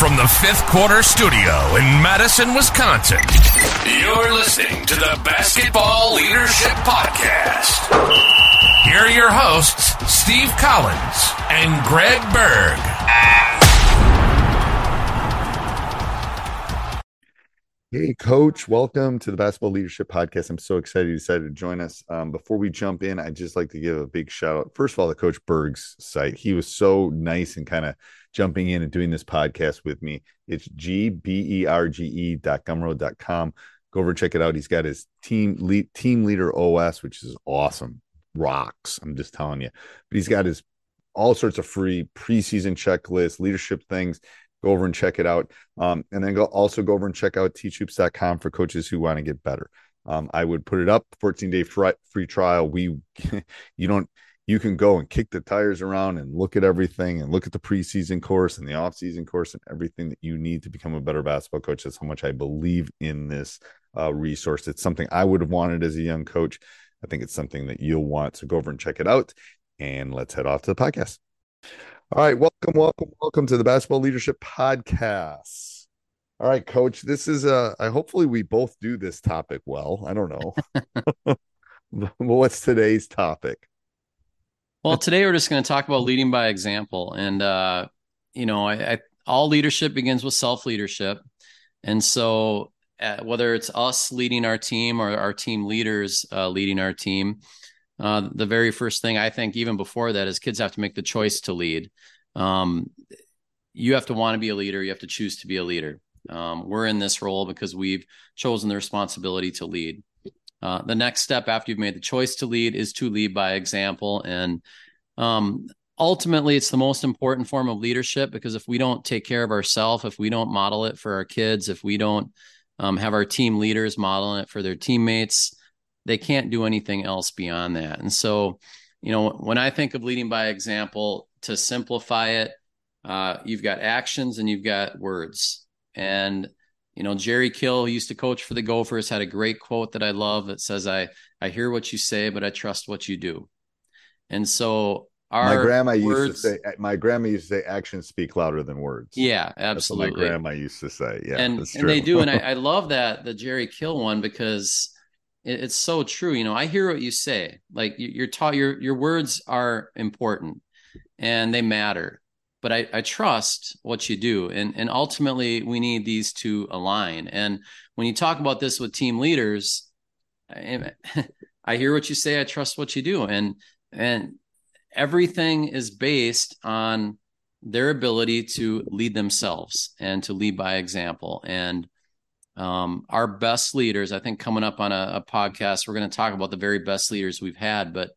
From the fifth quarter studio in Madison, Wisconsin, you're listening to the Basketball Leadership Podcast. Here are your hosts, Steve Collins and Greg Berge. Hey, Coach, welcome to the Basketball Leadership Podcast. I'm so excited you decided to join us. Um, before we jump in, I'd just like to give a big shout out. First of all, to Coach Berge's site. He was so nice and kind of jumping in and doing this podcast with me. It's G-B-E-R-G-E dot gumroad dot com. Go over and check it out. He's got his team lead, team leader OS, which is awesome. Rocks. I'm just telling you. But he's got his all sorts of free preseason checklists, leadership things. Go over and check it out. Um, and then go also go over and check out teachhoops.com for coaches who want to get better. Um, I would put it up 14 day free, trial. We, you don't, you can go and kick the tires around and look at everything and look at the preseason course and the offseason course and everything that you need to become a better basketball coach. That's how much I believe in this uh, resource. It's something I would have wanted as a young coach. I think it's something that you'll want. So go over and check it out. And let's head off to the podcast. All right. Welcome, welcome, welcome to the Basketball Leadership Podcast. All right, coach. This is uh I hopefully we both do this topic well. I don't know. What's today's topic? Well, today we're just going to talk about leading by example, and uh, you know, I, I, all leadership begins with self leadership, and so uh, whether it's us leading our team or our team leaders uh, leading our team, uh, the very first thing I think, even before that, is kids have to make the choice to lead. Um, you have to want to be a leader. You have to choose to be a leader. Um, we're in this role because we've chosen the responsibility to lead. Uh, the next step after you've made the choice to lead is to lead by example. And um, ultimately, it's the most important form of leadership because if we don't take care of ourselves, if we don't model it for our kids, if we don't um, have our team leaders modeling it for their teammates, they can't do anything else beyond that. And so, you know, when I think of leading by example, to simplify it, uh, you've got actions and you've got words. And you know, Jerry Kill, used to coach for the Gophers, had a great quote that I love that says, I, I hear what you say, but I trust what you do. And so our my grandma words, used to say my grandma used to say actions speak louder than words. Yeah, absolutely. my grandma used to say. Yeah. And, and they do. And I, I, love that the Jerry Kill one because it, it's so true. You know, I hear what you say. Like you, you're taught your your words are important and they matter but I, I trust what you do. And, and ultimately, we need these to align. And when you talk about this with team leaders, I, I hear what you say. I trust what you do. And, and everything is based on their ability to lead themselves and to lead by example. And um, our best leaders, I think, coming up on a, a podcast, we're going to talk about the very best leaders we've had. But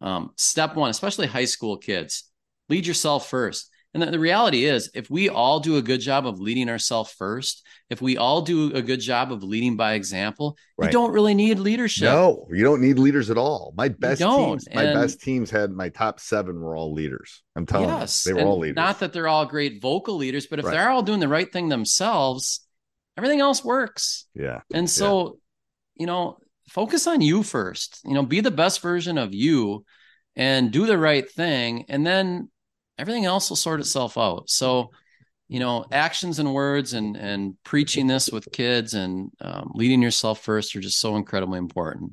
um, step one, especially high school kids, lead yourself first And the, the reality is, if we all do a good job of leading ourselves first, if we all do a good job of leading by example, Right. you don't really need leadership. No, you don't need leaders at all. My best teams, my and- best teams had my top seven were all leaders. I'm telling yes, you, they were all leaders. Not that they're all great vocal leaders, but if Right. they're all doing the right thing themselves, everything else works. yeah, And so, you know, focus on you first. You know, be the best version of you and do the right thing. And then everything else will sort itself out. So, you know, actions and words and and preaching this with kids and um, leading yourself first are just so incredibly important.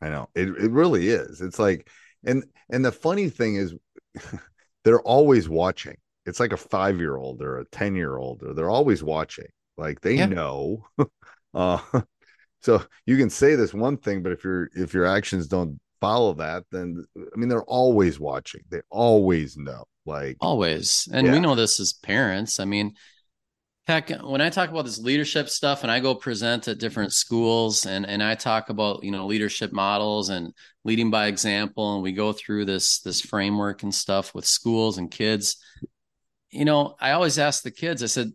I know it. It really is. It's like, and and the funny thing is, they're always watching. It's like a five year old or a ten year old, or they're always watching. Like they Yeah. know. uh, so you can say this one thing, but if your if your actions don't follow that, then I mean they're always watching. They always know. Like Always. And Yeah. we know this as parents. I mean, heck, when I talk about this leadership stuff and I go present at different schools and, and I talk about, you know, leadership models and leading by example, and we go through this this framework and stuff with schools and kids, you know, I always ask the kids, I said,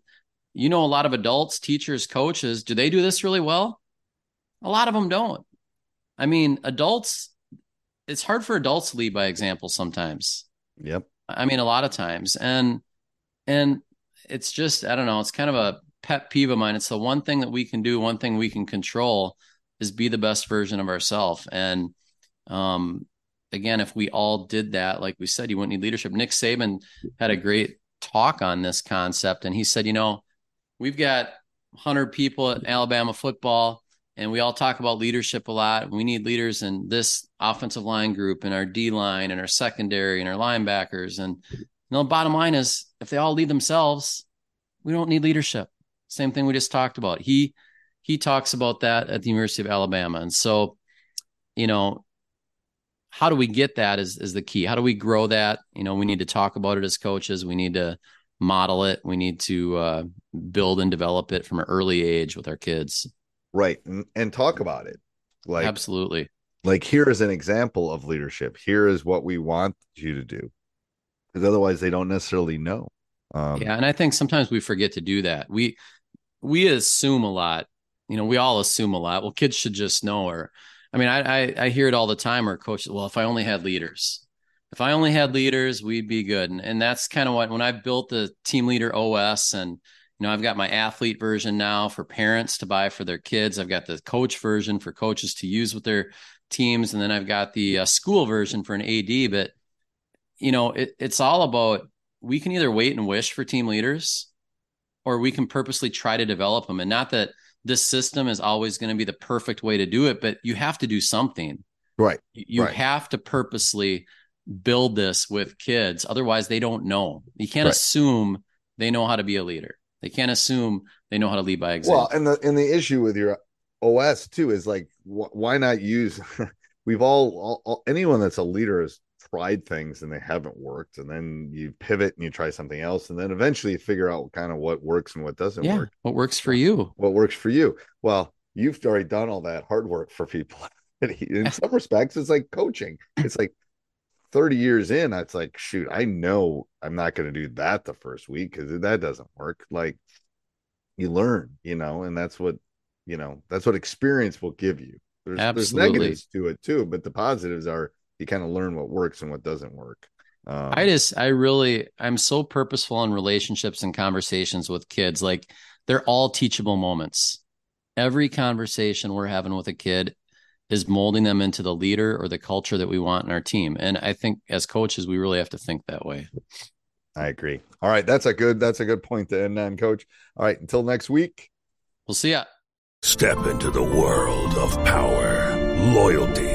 you know, a lot of adults, teachers, coaches, do they do this really well? A lot of them don't. I mean, adults, it's hard for adults to lead by example sometimes. yep. I mean, a lot of times, and and it's just I don't know. It's kind of a pet peeve of mine. It's the one thing that we can do, one thing we can control is be the best version of ourselves. And um, again, if we all did that, like we said, you wouldn't need leadership. Nick Saban had a great talk on this concept, and he said, you know, we've got 100 people at Alabama football and we all talk about leadership a lot. We need leaders in this offensive line group and our D line and our secondary and our linebackers. And you know, the bottom line is if they all lead themselves, we don't need leadership. Same thing we just talked about. He he talks about that at the University of Alabama. And so, you know, how do we get that is is the key. How do we grow that? You know, we need to talk about it as coaches. We need to model it. We need to uh, build and develop it from an early age with our kids. Right. And, and talk about it. Like Absolutely. like here is an example of leadership. Here is what we want you to do. Because otherwise they don't necessarily know. Um yeah, and I think sometimes we forget to do that. We we assume a lot. You know, we all assume a lot. Well, kids should just know. Or, I mean, I I, I hear it all the time. Or coaches, well, if I only had leaders, if I only had leaders, we'd be good. And and that's kind of what when I built the team leader OS, and you know, I've got my athlete version now for parents to buy for their kids. I've got the coach version for coaches to use with their teams, and then I've got the uh, school version for an AD. But you know, it, it's all about we can either wait and wish for team leaders or we can purposely try to develop them and not that this system is always going to be the perfect way to do it but you have to do something right. you you Right. have to purposely build this with kids. Otherwise they don't know. You can't Right. assume they know how to be a leader. They can't assume they know how to lead by example. Well, and the and the issue with your OS too is like wh- why not use we've all, all, all anyone that's a leader has tried things and they haven't worked and then you pivot and you try something else and then eventually you figure out kind of what works and what doesn't yeah work. what works for you. What works for you. Well you've already done all that hard work for people in some respects it's like coaching. It's like 30 years in it's like shoot i know i'm not going to do that the first week because that doesn't work like you learn you know and that's what you know that's what experience will give you there's, there's negatives to it too but the positives are you kind of learn what works and what doesn't work um, I just, I really, I'm so purposeful in relationships and conversations with kids. Like they're all teachable moments. Every conversation we're having with a kid is molding them into the leader or the culture that we want in our team. And I think as coaches, we really have to think that way. i agree all right that's a good that's a good point to end on coach all right until next week We'll see ya. Step into the world of power, loyalty,